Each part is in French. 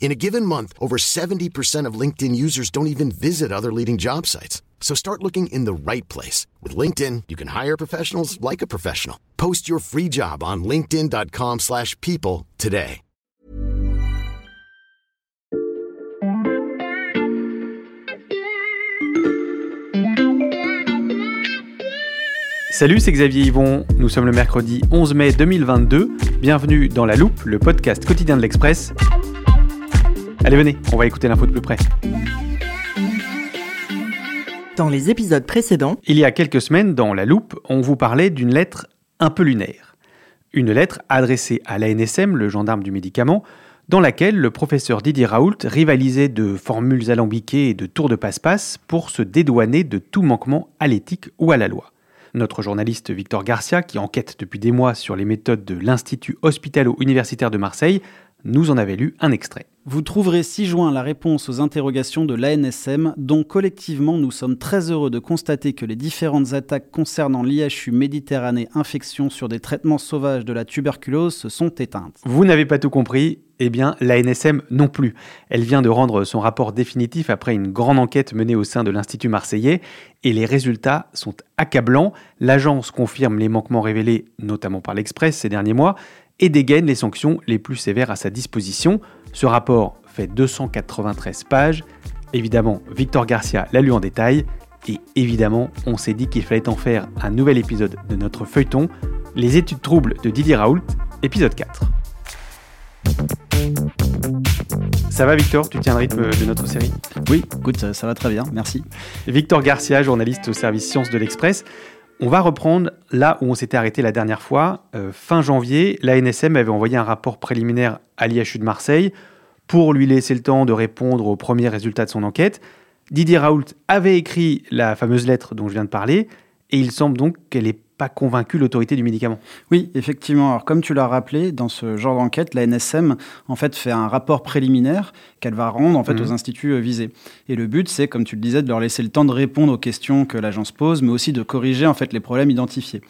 In a given month, over 70% of LinkedIn users don't even visit other leading job sites. So start looking in the right place. With LinkedIn, you can hire professionals like a professional. Post your free job on linkedin.com slash people today. Salut, c'est Xavier Yvon. Nous sommes le mercredi 11 mai 2022. Bienvenue dans La Loupe, le podcast quotidien de l'Express. Allez, venez, on va écouter l'info de plus près. Dans les épisodes précédents, Il y a quelques semaines, dans La Loupe, on vous parlait d'une lettre un peu lunaire. Une lettre adressée à l'ANSM, le gendarme du médicament, dans laquelle le professeur Didier Raoult rivalisait de formules alambiquées et de tours de passe-passe pour se dédouaner de tout manquement à l'éthique ou à la loi. Notre journaliste Victor Garcia, qui enquête depuis des mois sur les méthodes de l'Institut hospitalo-universitaire de Marseille, nous en avait lu un extrait. Vous trouverez 6 juin la réponse aux interrogations de l'ANSM, dont collectivement nous sommes très heureux de constater que les différentes attaques concernant l'IHU Méditerranée Infection sur des traitements sauvages de la tuberculose se sont éteintes. Vous n'avez pas tout compris Eh bien, l'ANSM non plus. Elle vient de rendre son rapport définitif après une grande enquête menée au sein de l'Institut marseillais et les résultats sont accablants. L'agence confirme les manquements révélés, notamment par l'Express ces derniers mois, et dégaine les sanctions les plus sévères à sa disposition. Ce rapport fait 293 pages. Évidemment, Victor Garcia l'a lu en détail. Et évidemment, on s'est dit qu'il fallait en faire un nouvel épisode de notre feuilleton, Les études troubles de Didier Raoult, épisode 4. Ça va Victor? Tu tiens le rythme de notre série? Oui, écoute, ça, ça va très bien, merci. Victor Garcia, journaliste au service Sciences de l'Express. On va reprendre là où on s'était arrêté la dernière fois. Euh, fin janvier, l'ANSM avait envoyé un rapport préliminaire à l'IHU de Marseille pour lui laisser le temps de répondre aux premiers résultats de son enquête. Didier Raoult avait écrit la fameuse lettre dont je viens de parler, et il semble donc qu'elle n'ait pas convaincu l'autorité du médicament. Oui, effectivement. Alors, comme tu l'as rappelé, dans ce genre d'enquête, la NSM en fait fait un rapport préliminaire qu'elle va rendre en fait Mhm. aux instituts euh, visés. Et le but, c'est, comme tu le disais, de leur laisser le temps de répondre aux questions que l'agence pose, mais aussi de corriger en fait les problèmes identifiés.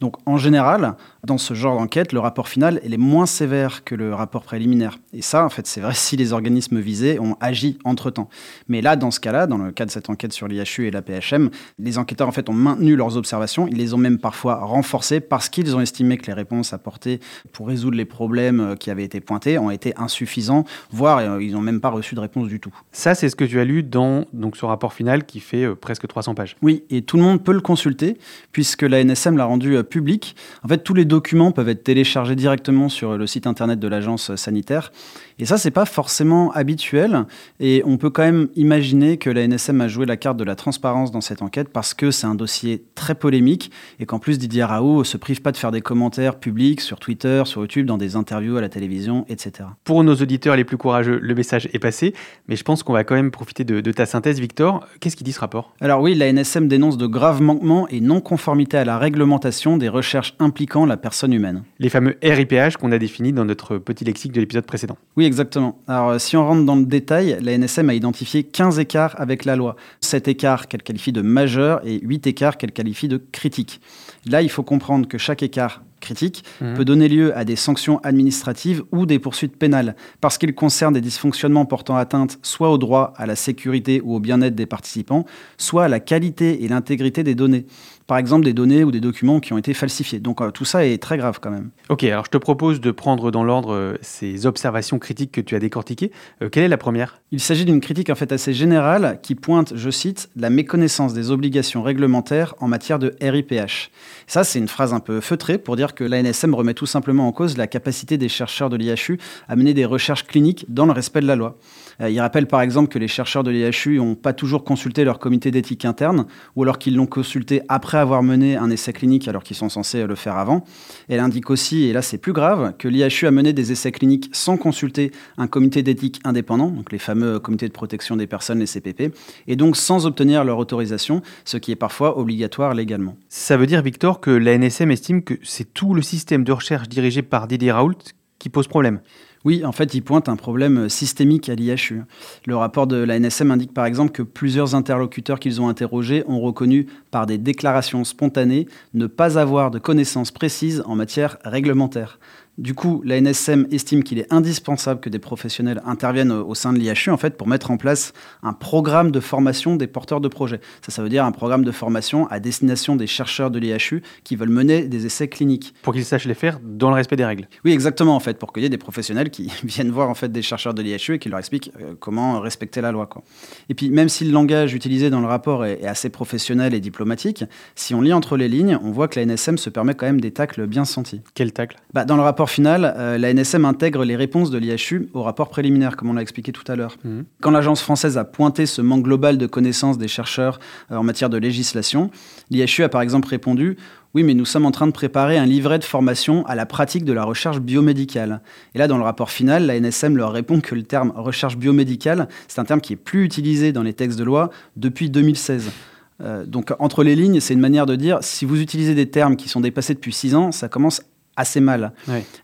Donc, en général, dans ce genre d'enquête, le rapport final il est moins sévère que le rapport préliminaire. Et ça, en fait, c'est vrai si les organismes visés ont agi entre temps. Mais là, dans ce cas-là, dans le cas de cette enquête sur l'IHU et la PHM, les enquêteurs en fait ont maintenu leurs observations. Ils les ont même parfois renforcées parce qu'ils ont estimé que les réponses apportées pour résoudre les problèmes euh, qui avaient été pointés ont été insuffisants, voire euh, ils n'ont même pas reçu de réponse du tout. Ça, c'est ce que tu as lu dans donc, ce rapport final qui fait euh, presque 300 pages. Oui, et tout le monde peut le consulter puisque la NSM l'a rendu euh, public. En fait, tous les documents peuvent être téléchargés directement sur le site internet de l'agence sanitaire. Et ça, c'est pas forcément habituel. Et on peut quand même imaginer que la NSM a joué la carte de la transparence dans cette enquête parce que c'est un dossier très polémique et qu'en plus Didier Raoult se prive pas de faire des commentaires publics sur Twitter, sur YouTube, dans des interviews à la télévision, etc. Pour nos auditeurs les plus courageux, le message est passé, mais je pense qu'on va quand même profiter de, de ta synthèse, Victor. Qu'est-ce qu'il dit ce rapport? Alors oui, la NSM dénonce de graves manquements et non-conformité à la réglementation des recherches impliquant la personne humaine. Les fameux RIPH qu'on a définis dans notre petit lexique de l'épisode précédent. Oui, exactement. Alors, euh, si on rentre dans le détail, la NSM a identifié 15 écarts avec la loi. 7 écarts qu'elle qualifie de majeurs et 8 écarts qu'elle qualifie de critiques. Là, il faut comprendre que chaque écart critique Mhm. peut donner lieu à des sanctions administratives ou des poursuites pénales, parce qu'il concerne des dysfonctionnements portant atteinte soit au droit, à la sécurité ou au bien-être des participants, soit à la qualité et l'intégrité des données. Par exemple, des données ou des documents qui ont été falsifiés. Donc euh, tout ça est très grave quand même. Ok, alors je te propose de prendre dans l'ordre euh, ces observations critiques que tu as décortiquées. Euh, quelle est la première? Il s'agit d'une critique en fait assez générale qui pointe, je cite, la méconnaissance des obligations réglementaires en matière de RIPH. Ça, c'est une phrase un peu feutrée pour dire que l'ANSM remet tout simplement en cause la capacité des chercheurs de l'IHU à mener des recherches cliniques dans le respect de la loi. Euh, il rappelle par exemple que les chercheurs de l'IHU n'ont pas toujours consulté leur comité d'éthique interne, ou alors qu'ils l'ont consulté après avoir mené un essai clinique alors qu'ils sont censés le faire avant. Elle indique aussi, et là c'est plus grave, que l'IHU a mené des essais cliniques sans consulter un comité d'éthique indépendant, donc les fameux comités de protection des personnes, les CPP, et donc sans obtenir leur autorisation, ce qui est parfois obligatoire légalement. Ça veut dire, Victor, que l'ANSM estime que c'est tout le système de recherche dirigé par Didier Raoult qui pose problème? Oui, en fait, il pointe un problème systémique à l'IHU. Le rapport de la NSM indique par exemple que plusieurs interlocuteurs qu'ils ont interrogés ont reconnu par des déclarations spontanées ne pas avoir de connaissances précises en matière réglementaire. Du coup, la NSM estime qu'il est indispensable que des professionnels interviennent au sein de l'IHU en fait, pour mettre en place un programme de formation des porteurs de projets. Ça, ça veut dire un programme de formation à destination des chercheurs de l'IHU qui veulent mener des essais cliniques. Pour qu'ils sachent les faire dans le respect des règles. Oui, exactement, en fait, pour qu'il y ait des professionnels qui viennent voir en fait des chercheurs de l'IHU et qui leur expliquent euh, comment respecter la loi. Quoi. Et puis, même si le langage utilisé dans le rapport est, est assez professionnel et diplomatique, si on lit entre les lignes, on voit que la NSM se permet quand même des tacles bien sentis. Quel tacle Bah, dans le rapport final, euh, la NSM intègre les réponses de l'IHU au rapport préliminaire, comme on l'a expliqué tout à l'heure. Mhm. Quand l'agence française a pointé ce manque global de connaissances des chercheurs euh, en matière de législation, l'IHU a par exemple répondu oui, mais nous sommes en train de préparer un livret de formation à la pratique de la recherche biomédicale. Et là, dans le rapport final, la NSM leur répond que le terme recherche biomédicale, c'est un terme qui est plus utilisé dans les textes de loi depuis 2016. Euh, donc, entre les lignes, c'est une manière de dire si vous utilisez des termes qui sont dépassés depuis six ans, ça commence assez mal.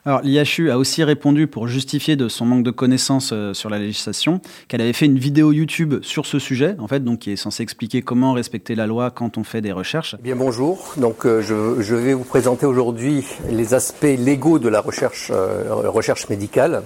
Alors l'IHU a aussi répondu pour justifier de son manque de connaissances euh, sur la législation qu'elle avait fait une vidéo YouTube sur ce sujet, en fait, donc qui est censée expliquer comment respecter la loi quand on fait des recherches. Eh Bien bonjour, donc euh, je, je vais vous présenter aujourd'hui les aspects légaux de la recherche, euh, recherche médicale.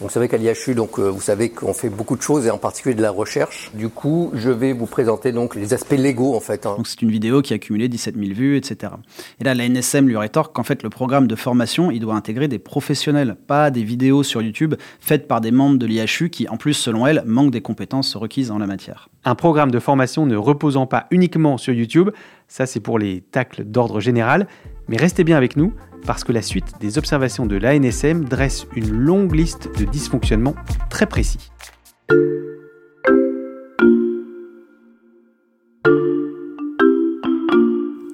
Donc c'est vrai qu'à l'IHU, donc euh, vous savez qu'on fait beaucoup de choses et en particulier de la recherche. Du coup, je vais vous présenter donc les aspects légaux en fait. hein. Donc c'est une vidéo qui a cumulé 17 000 vues, etc. Et là, la NSM lui rétorque qu'en fait, le programme de formation, il doit intégrer des professionnels, pas des vidéos sur YouTube faites par des membres de l'IHU qui, en plus, selon elle, manquent des compétences requises en la matière. Un programme de formation ne reposant pas uniquement sur YouTube, ça c'est pour les tacles d'ordre général, mais restez bien avec nous parce que la suite des observations de l'ANSM dresse une longue liste de dysfonctionnements très précis.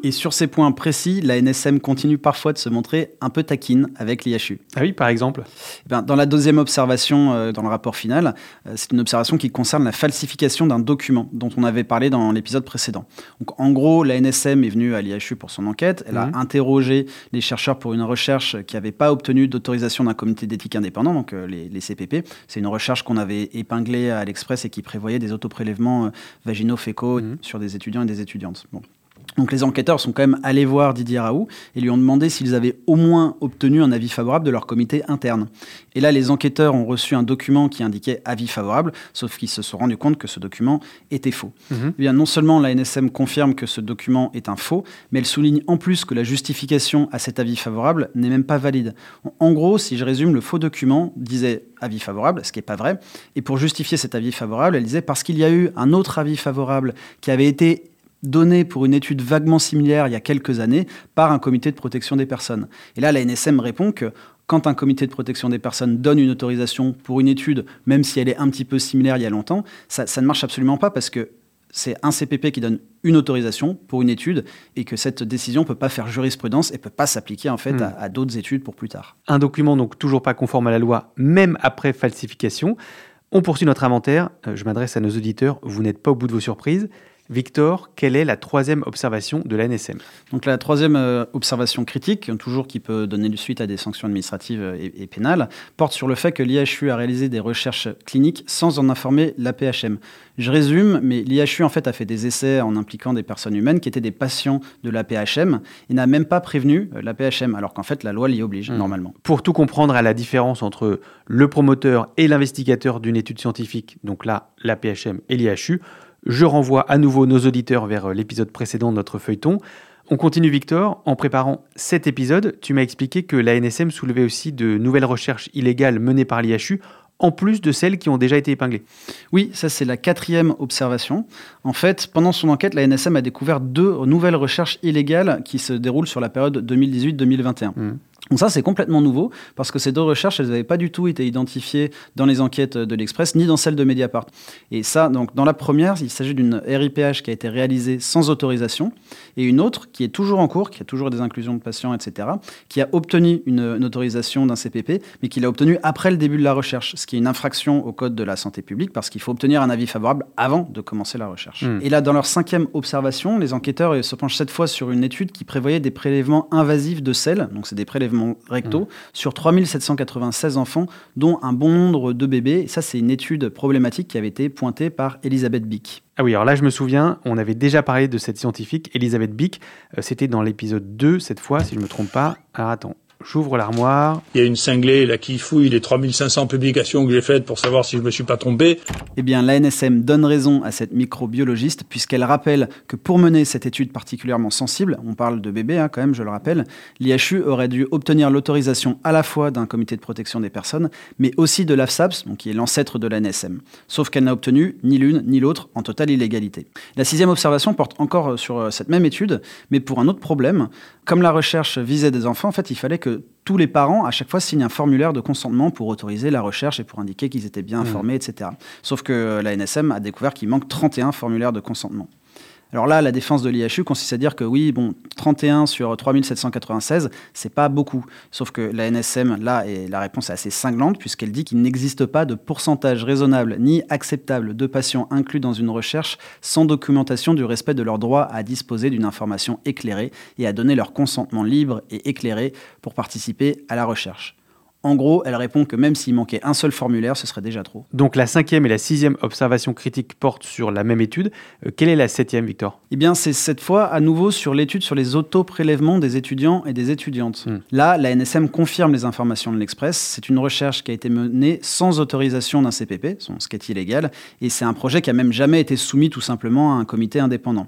Et sur ces points précis, la NSM continue parfois de se montrer un peu taquine avec l'IHU. Ah oui, par exemple Eh ben, dans la deuxième observation, euh, dans le rapport final, euh, c'est une observation qui concerne la falsification d'un document dont on avait parlé dans l'épisode précédent. Donc, en gros, la NSM est venue à l'IHU pour son enquête. Elle Mhm. a interrogé les chercheurs pour une recherche qui n'avait pas obtenu d'autorisation d'un comité d'éthique indépendant, donc euh, les, les CPP. C'est une recherche qu'on avait épinglée à l'Express et qui prévoyait des autoprélèvements euh, vaginaux fécaux Mhm. sur des étudiants et des étudiantes. Bon. Donc les enquêteurs sont quand même allés voir Didier Raoult et lui ont demandé s'ils avaient au moins obtenu un avis favorable de leur comité interne. Et là, les enquêteurs ont reçu un document qui indiquait avis favorable, sauf qu'ils se sont rendus compte que ce document était faux. Mhm. Eh bien, non seulement la NSM confirme que ce document est un faux, mais elle souligne en plus que la justification à cet avis favorable n'est même pas valide. En- En gros, si je résume, le faux document disait avis favorable, ce qui n'est pas vrai, et pour justifier cet avis favorable, elle disait parce qu'il y a eu un autre avis favorable qui avait été donné pour une étude vaguement similaire il y a quelques années par un comité de protection des personnes. Et là, la NSM répond que quand un comité de protection des personnes donne une autorisation pour une étude, même si elle est un petit peu similaire il y a longtemps, ça, ça ne marche absolument pas parce que c'est un CPP qui donne une autorisation pour une étude et que cette décision ne peut pas faire jurisprudence et peut pas s'appliquer en fait Hmm. à, à d'autres études pour plus tard. Un document donc toujours pas conforme à la loi, même après falsification. On poursuit notre inventaire. Euh, Je m'adresse à nos auditeurs, vous n'êtes pas au bout de vos surprises. Victor, quelle est la troisième observation de l'ANSM? Donc la troisième euh, observation critique, toujours qui peut donner suite à des sanctions administratives et, et pénales, porte sur le fait que l'IHU a réalisé des recherches cliniques sans en informer l'APHM. Je résume, mais l'IHU en fait a fait des essais en impliquant des personnes humaines qui étaient des patients de l'APHM et n'a même pas prévenu euh, l'APHM, alors qu'en fait la loi l'y oblige Mmh. normalement. Pour tout comprendre à la différence entre le promoteur et l'investigateur d'une étude scientifique, donc là, l'APHM et l'IHU, je renvoie à nouveau nos auditeurs vers euh, l'épisode précédent de notre feuilleton. On continue Victor, en préparant cet épisode, tu m'as expliqué que la NSM soulevait aussi de nouvelles recherches illégales menées par l'IHU, en plus de celles qui ont déjà été épinglées. Oui, ça c'est la quatrième observation. En fait, pendant son enquête, la NSM a découvert deux nouvelles recherches illégales qui se déroulent sur la période 2018-2021. Mhm. Donc ça, c'est complètement nouveau, parce que ces deux recherches, elles n'avaient pas du tout été identifiées dans les enquêtes de l'Express, ni dans celles de Mediapart. Et ça, donc, dans la première, il s'agit d'une RIPH qui a été réalisée sans autorisation, et une autre qui est toujours en cours, qui a toujours des inclusions de patients, etc., qui a obtenu une, une autorisation d'un CPP, mais qui l'a obtenue après le début de la recherche, ce qui est une infraction au Code de la santé publique, parce qu'il faut obtenir un avis favorable avant de commencer la recherche. Mhm. Et là, dans leur cinquième observation, les enquêteurs euh, se penchent cette fois sur une étude qui prévoyait des prélèvements invasifs de sel, donc c'est des prélèvements rectaux, sur 3796 enfants, dont un bon nombre de bébés. Ça, c'est une étude problématique qui avait été pointée par Elisabeth Bick. Ah oui, alors là je me souviens, on avait déjà parlé de cette scientifique, Elisabeth Bick, Euh, c'était dans l'épisode 2 cette fois, si je ne me trompe pas. Alors attends, j'ouvre l'armoire. Il y a une cinglée là qui fouille les 3500 publications que j'ai faites pour savoir si je me suis pas trompé. Eh bien, l'ANSM donne raison à cette microbiologiste puisqu'elle rappelle que pour mener cette étude particulièrement sensible, on parle de bébés hein, quand même, je le rappelle, l'IHU aurait dû obtenir l'autorisation à la fois d'un comité de protection des personnes, mais aussi de l'AFSAPS, donc qui est l'ancêtre de l'ANSM. Sauf qu'elle n'a obtenu ni l'une ni l'autre en totale illégalité. La sixième observation porte encore sur euh, cette même étude, mais pour un autre problème. Comme la recherche visait des enfants, en fait, il fallait que tous les parents, à chaque fois, signent un formulaire de consentement pour autoriser la recherche et pour indiquer qu'ils étaient bien informés, etc. Sauf que la NSM a découvert qu'il manque 31 formulaires de consentement. Alors là, la défense de l'IHU consiste à dire que oui, bon, 31 sur 3796, c'est pas beaucoup. Sauf que la NSM, là, la réponse est assez cinglante, puisqu'elle dit qu'il n'existe pas de pourcentage raisonnable ni acceptable de patients inclus dans une recherche sans documentation du respect de leur droit à disposer d'une information éclairée et à donner leur consentement libre et éclairé pour participer à la recherche. En gros, elle répond que même s'il manquait un seul formulaire, ce serait déjà trop. Donc la cinquième et la sixième observation critique portent sur la même étude. Euh, quelle est la septième, Victor? Eh bien, c'est cette fois à nouveau sur l'étude sur les auto-prélèvements des étudiants et des étudiantes. Hmm. Là, la NSM confirme les informations de l'Express. C'est une recherche qui a été menée sans autorisation d'un CPP, ce qui est illégal, et c'est un projet qui a même jamais été soumis tout simplement à un comité indépendant.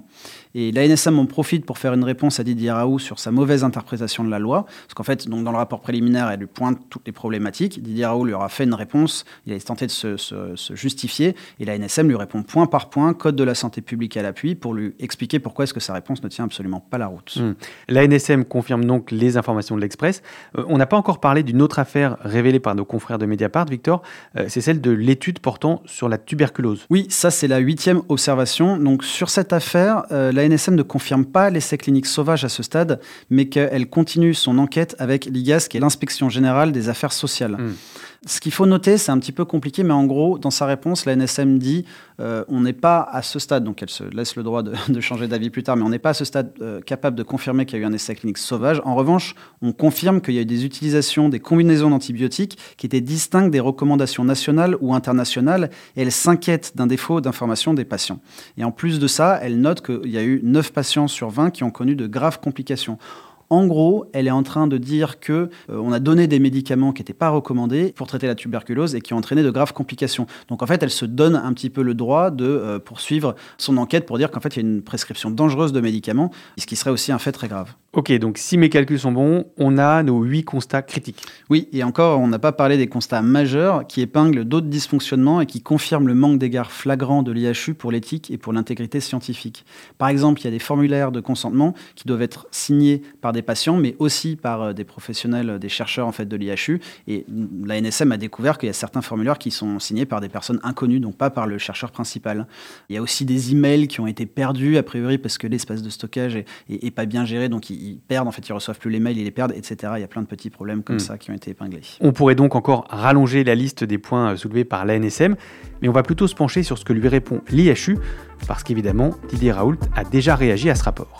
Et la NSM en profite pour faire une réponse à Didier Raoult sur sa mauvaise interprétation de la loi, parce qu'en fait, donc, dans le rapport préliminaire, elle lui pointe toutes les problématiques. Didier Raoult lui aura fait une réponse, il a tenté de se, se- se justifier, et la NSM lui répond point par point, code de la santé publique à l'appui, pour lui expliquer pourquoi est-ce que sa réponse ne tient absolument pas la route. Hmm. La NSM confirme donc les informations de l'Express. Euh, on n'a pas encore parlé d'une autre affaire révélée par nos confrères de Mediapart, Victor. Euh, c'est celle de l'étude portant sur la tuberculose. Oui, ça c'est la huitième observation. Donc sur cette affaire, euh, la NSM ne confirme pas l'essai clinique sauvage à ce stade, mais qu'elle continue son enquête avec l'IGAS, qui est l'inspection générale des affaires sociales. Mm. Ce qu'il faut noter, c'est un petit peu compliqué, mais en gros, dans sa réponse, la NSM dit euh, on n'est pas à ce stade, donc elle se laisse le droit de, changer d'avis plus tard, mais on n'est pas à ce stade euh, capable de confirmer qu'il y a eu un essai clinique sauvage. En revanche, on confirme qu'il y a eu des utilisations, des combinaisons d'antibiotiques qui étaient distinctes des recommandations nationales ou internationales, et elle s'inquiète d'un défaut d'information des patients. Et en plus de ça, elle note qu'il y a eu 9 patients sur 20 qui ont connu de graves complications. En gros, elle est en train de dire que euh, on a donné des médicaments qui n'étaient pas recommandés pour traiter la tuberculose et qui ont entraîné de graves complications. Donc en fait, elle se donne un petit peu le droit de euh, poursuivre son enquête pour dire qu'en fait, il y a une prescription dangereuse de médicaments, ce qui serait aussi un fait très grave. Ok, donc si mes calculs sont bons, on a nos huit constats critiques. Oui, et encore, on n'a pas parlé des constats majeurs qui épinglent d'autres dysfonctionnements et qui confirment le manque d'égard flagrant de l'IHU pour l'éthique et pour l'intégrité scientifique. Par exemple, il y a des formulaires de consentement qui doivent être signés par des patients, mais aussi par des professionnels, des chercheurs en fait de l'IHU. Et la NSM a découvert qu'il y a certains formulaires qui sont signés par des personnes inconnues, donc pas par le chercheur principal. Il y a aussi des emails qui ont été perdus a priori parce que l'espace de stockage est, pas bien géré, donc ils, perdent en fait, ils reçoivent plus les mails, ils les perdent, etc. Il y a plein de petits problèmes comme hmm. ça qui ont été épinglés. On pourrait donc encore rallonger la liste des points soulevés par la NSM, mais on va plutôt se pencher sur ce que lui répond l'IHU, parce qu'évidemment, Didier Raoult a déjà réagi à ce rapport.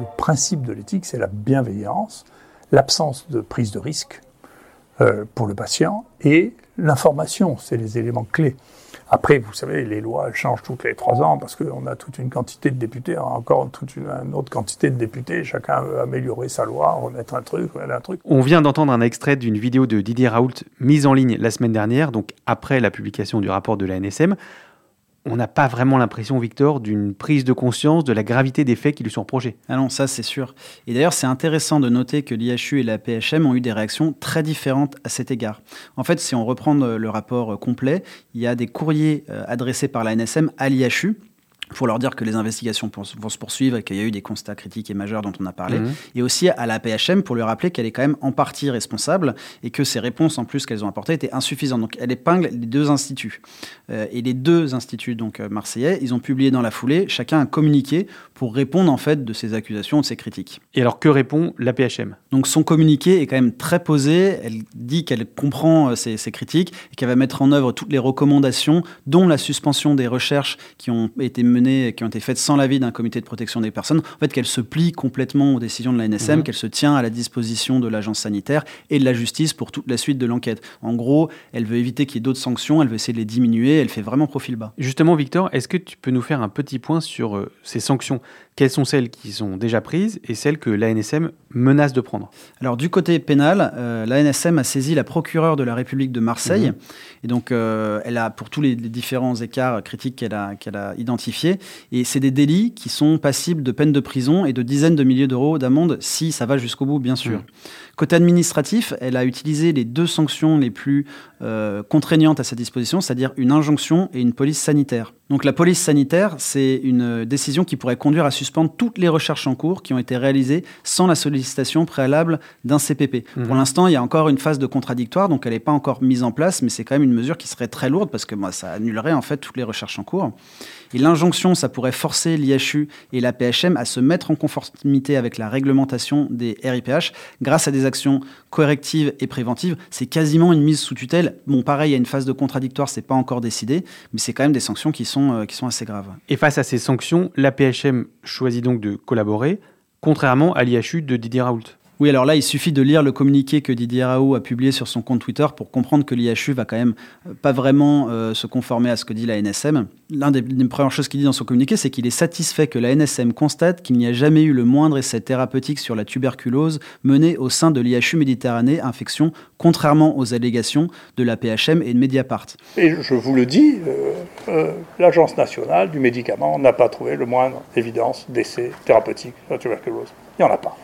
Le principe de l'éthique, c'est la bienveillance, l'absence de prise de risque euh, pour le patient et l'information, c'est les éléments clés. Après, vous savez, les lois changent toutes les trois ans parce qu'on a toute une quantité de députés, encore toute une, autre quantité de députés. Chacun veut améliorer sa loi, remettre un truc, remettre un truc. On vient d'entendre un extrait d'une vidéo de Didier Raoult mise en ligne la semaine dernière, donc après la publication du rapport de la NSM on n'a pas vraiment l'impression, Victor, d'une prise de conscience de la gravité des faits qui lui sont reprochés. Ah non, ça c'est sûr. Et d'ailleurs, c'est intéressant de noter que l'IHU et la PHM ont eu des réactions très différentes à cet égard. En fait, si on reprend le rapport complet, il y a des courriers euh, adressés par la NSM à l'IHU pour leur dire que les investigations vont se poursuivre et qu'il y a eu des constats critiques et majeurs dont on a parlé, mhm. et aussi à la PHM pour lui rappeler qu'elle est quand même en partie responsable et que ses réponses en plus qu'elles ont apportées étaient insuffisantes. Donc elle épingle les deux instituts. Euh, et les deux instituts donc euh, marseillais, ils ont publié dans la foulée chacun un communiqué pour répondre en fait de ces accusations, de ces critiques. Et alors que répond la PHM Donc son communiqué est quand même très posé, elle dit qu'elle comprend euh, ces, ces critiques et qu'elle va mettre en œuvre toutes les recommandations, dont la suspension des recherches qui ont été menées qui ont été faites sans l'avis d'un comité de protection des personnes, en fait qu'elle se plie complètement aux décisions de la NSM, mhm. qu'elle se tient à la disposition de l'agence sanitaire et de la justice pour toute la suite de l'enquête. En gros, elle veut éviter qu'il y ait d'autres sanctions, elle veut essayer de les diminuer, elle fait vraiment profil bas. Justement, Victor, est-ce que tu peux nous faire un petit point sur euh, ces sanctions? Quelles sont celles qui sont déjà prises et celles que l'ANSM menace de prendre Alors du côté pénal, euh, l'ANSM a saisi la procureure de la République de Marseille. Mhm. Et donc euh, elle a, pour tous les, différents écarts critiques qu'elle a, qu'elle a identifiés, et c'est des délits qui sont passibles de peine de prison et de dizaines de milliers d'euros d'amende si ça va jusqu'au bout, bien sûr. Mhm. Côté administratif, elle a utilisé les deux sanctions les plus euh, contraignantes à sa disposition, c'est-à-dire une injonction et une police sanitaire. Donc la police sanitaire, c'est une décision qui pourrait conduire à suspendre toutes les recherches en cours qui ont été réalisées sans la sollicitation préalable d'un CPP. Pour mhm. l'instant, il y a encore une phase de contradictoire, donc elle n'est pas encore mise en place, mais c'est quand même une mesure qui serait très lourde parce que moi, ça annulerait en fait toutes les recherches en cours. Et l'injonction, ça pourrait forcer l'IHU et la PHM à se mettre en conformité avec la réglementation des RIPH grâce à des actions correctives et préventives. C'est quasiment une mise sous tutelle. Bon, pareil, il y a une phase de contradictoire, c'est pas encore décidé, mais c'est quand même des sanctions qui sont, euh, qui sont assez graves. Et face à ces sanctions, la PHM choisit donc de collaborer, contrairement à l'IHU de Didier Raoult. Oui, alors là, il suffit de lire le communiqué que Didier Raoult a publié sur son compte Twitter pour comprendre que l'IHU va quand même euh, pas vraiment euh, se conformer à ce que dit la NSM. L'une des, premières choses qu'il dit dans son communiqué, c'est qu'il est satisfait que la NSM constate qu'il n'y a jamais eu le moindre essai thérapeutique sur la tuberculose mené au sein de l'IHU Méditerranée Infection, contrairement aux allégations de la PHM et de Mediapart. Et je vous le dis, euh, l'Agence nationale du médicament n'a pas trouvé le moindre évidence d'essai thérapeutique sur la tuberculose. Il n'y en a pas.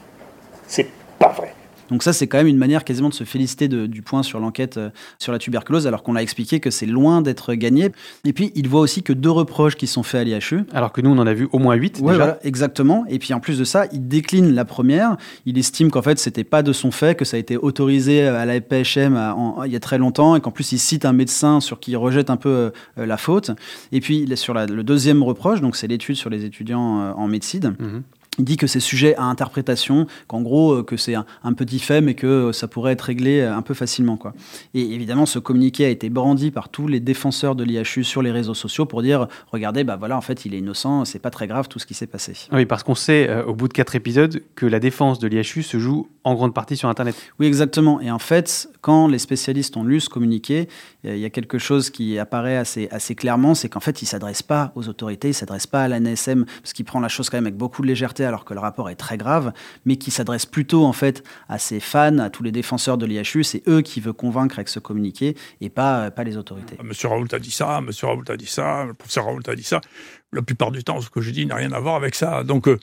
Pas vrai. Donc ça, c'est quand même une manière quasiment de se féliciter du point sur l'enquête euh, sur la tuberculose, alors qu'on l'a expliqué que c'est loin d'être gagné. Et puis, il voit aussi que deux reproches qui sont faits à l'IHU. Alors que nous, on en a vu au moins huit déjà. exactement. Et puis, en plus de ça, il décline la première. Il estime qu'en fait, c'était pas de son fait, que ça a été autorisé à la PHM il y a très longtemps, et qu'en plus, il cite un médecin sur qui il rejette un peu euh, la faute. Et puis, sur le deuxième reproche, donc c'est l'étude sur les étudiants euh, en médecine. Mhm. Il dit que c'est sujet à interprétation, qu'en gros, euh, que c'est un, petit fait, mais que euh, ça pourrait être réglé euh, un peu facilement. Quoi. Et évidemment, ce communiqué a été brandi par tous les défenseurs de l'IHU sur les réseaux sociaux pour dire regardez, bah voilà, en fait, il est innocent, c'est pas très grave tout ce qui s'est passé. Oui, parce qu'on sait, au bout de quatre épisodes, que la défense de l'IHU se joue en grande partie sur Internet. Oui, exactement. Et en fait, quand les spécialistes ont lu ce communiqué, il y a quelque chose qui apparaît assez, assez clairement c'est qu'en fait, il ne s'adresse pas aux autorités, il ne s'adresse pas à la NSM, parce qu'il prend la chose quand même avec beaucoup de légèreté alors que le rapport est très grave, mais qui s'adresse plutôt en fait à ses fans, à tous les défenseurs de l'IHU. C'est eux qui veut convaincre avec ce communiqué et pas, pas les autorités. Monsieur Raoult a dit ça, Monsieur Raoult a dit ça, le professeur Raoult a dit ça. La plupart du temps, ce que je dis n'a rien à voir avec ça. Donc, euh,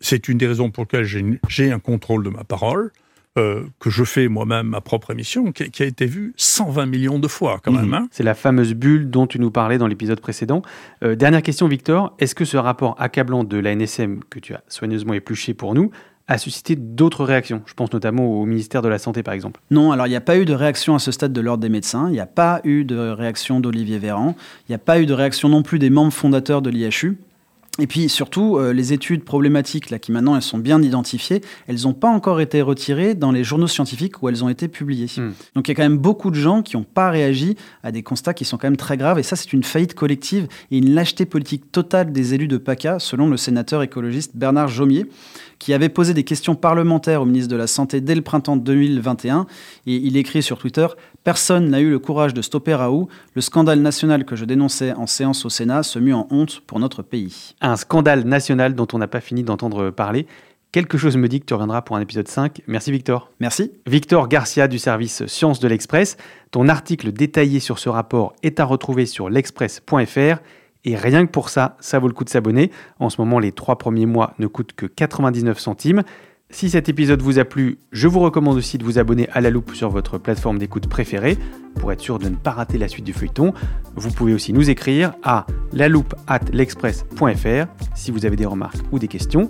c'est une des raisons pour lesquelles j'ai un contrôle de ma parole. Euh, que je fais moi-même ma propre émission, qui, a été vue 120 millions de fois quand même. Hein. C'est la fameuse bulle dont tu nous parlais dans l'épisode précédent. Euh, dernière question, Victor. Est-ce que ce rapport accablant de la NSM que tu as soigneusement épluché pour nous a suscité d'autres réactions? Je pense notamment au ministère de la Santé, par exemple. Non, alors il n'y a pas eu de réaction à ce stade de l'Ordre des médecins, il n'y a pas eu de réaction d'Olivier Véran, il n'y a pas eu de réaction non plus des membres fondateurs de l'IHU. Et puis surtout, euh, les études problématiques, là, qui maintenant elles sont bien identifiées, elles n'ont pas encore été retirées dans les journaux scientifiques où elles ont été publiées. Hmm. Donc il y a quand même beaucoup de gens qui n'ont pas réagi à des constats qui sont quand même très graves. Et ça, c'est une faillite collective et une lâcheté politique totale des élus de PACA, selon le sénateur écologiste Bernard Jomier, qui avait posé des questions parlementaires au ministre de la Santé dès le printemps 2021. Et il écrit sur Twitter Personne n'a eu le courage de stopper Raoult. Le scandale national que je dénonçais en séance au Sénat se mue en honte pour notre pays. Un scandale national dont on n'a pas fini d'entendre parler. Quelque chose me dit que tu reviendras pour un épisode 5. Merci Victor. Merci. Victor Garcia du service Sciences de l'Express. Ton article détaillé sur ce rapport est à retrouver sur l'express.fr. Et rien que pour ça, ça vaut le coup de s'abonner. En ce moment, les trois premiers mois ne coûtent que 99 centimes. Si cet épisode vous a plu, je vous recommande aussi de vous abonner à la loupe sur votre plateforme d'écoute préférée pour être sûr de ne pas rater la suite du feuilleton. Vous pouvez aussi nous écrire à l'express.fr si vous avez des remarques ou des questions.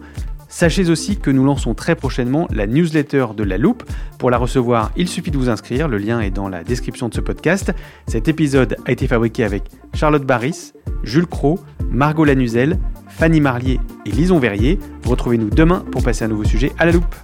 Sachez aussi que nous lançons très prochainement la newsletter de La Loupe. Pour la recevoir, il suffit de vous inscrire, le lien est dans la description de ce podcast. Cet épisode a été fabriqué avec Charlotte Barris, Jules Cro, Margot Lanuzel, Fanny Marlier et Lison Verrier. Retrouvez-nous demain pour passer un nouveau sujet à La Loupe.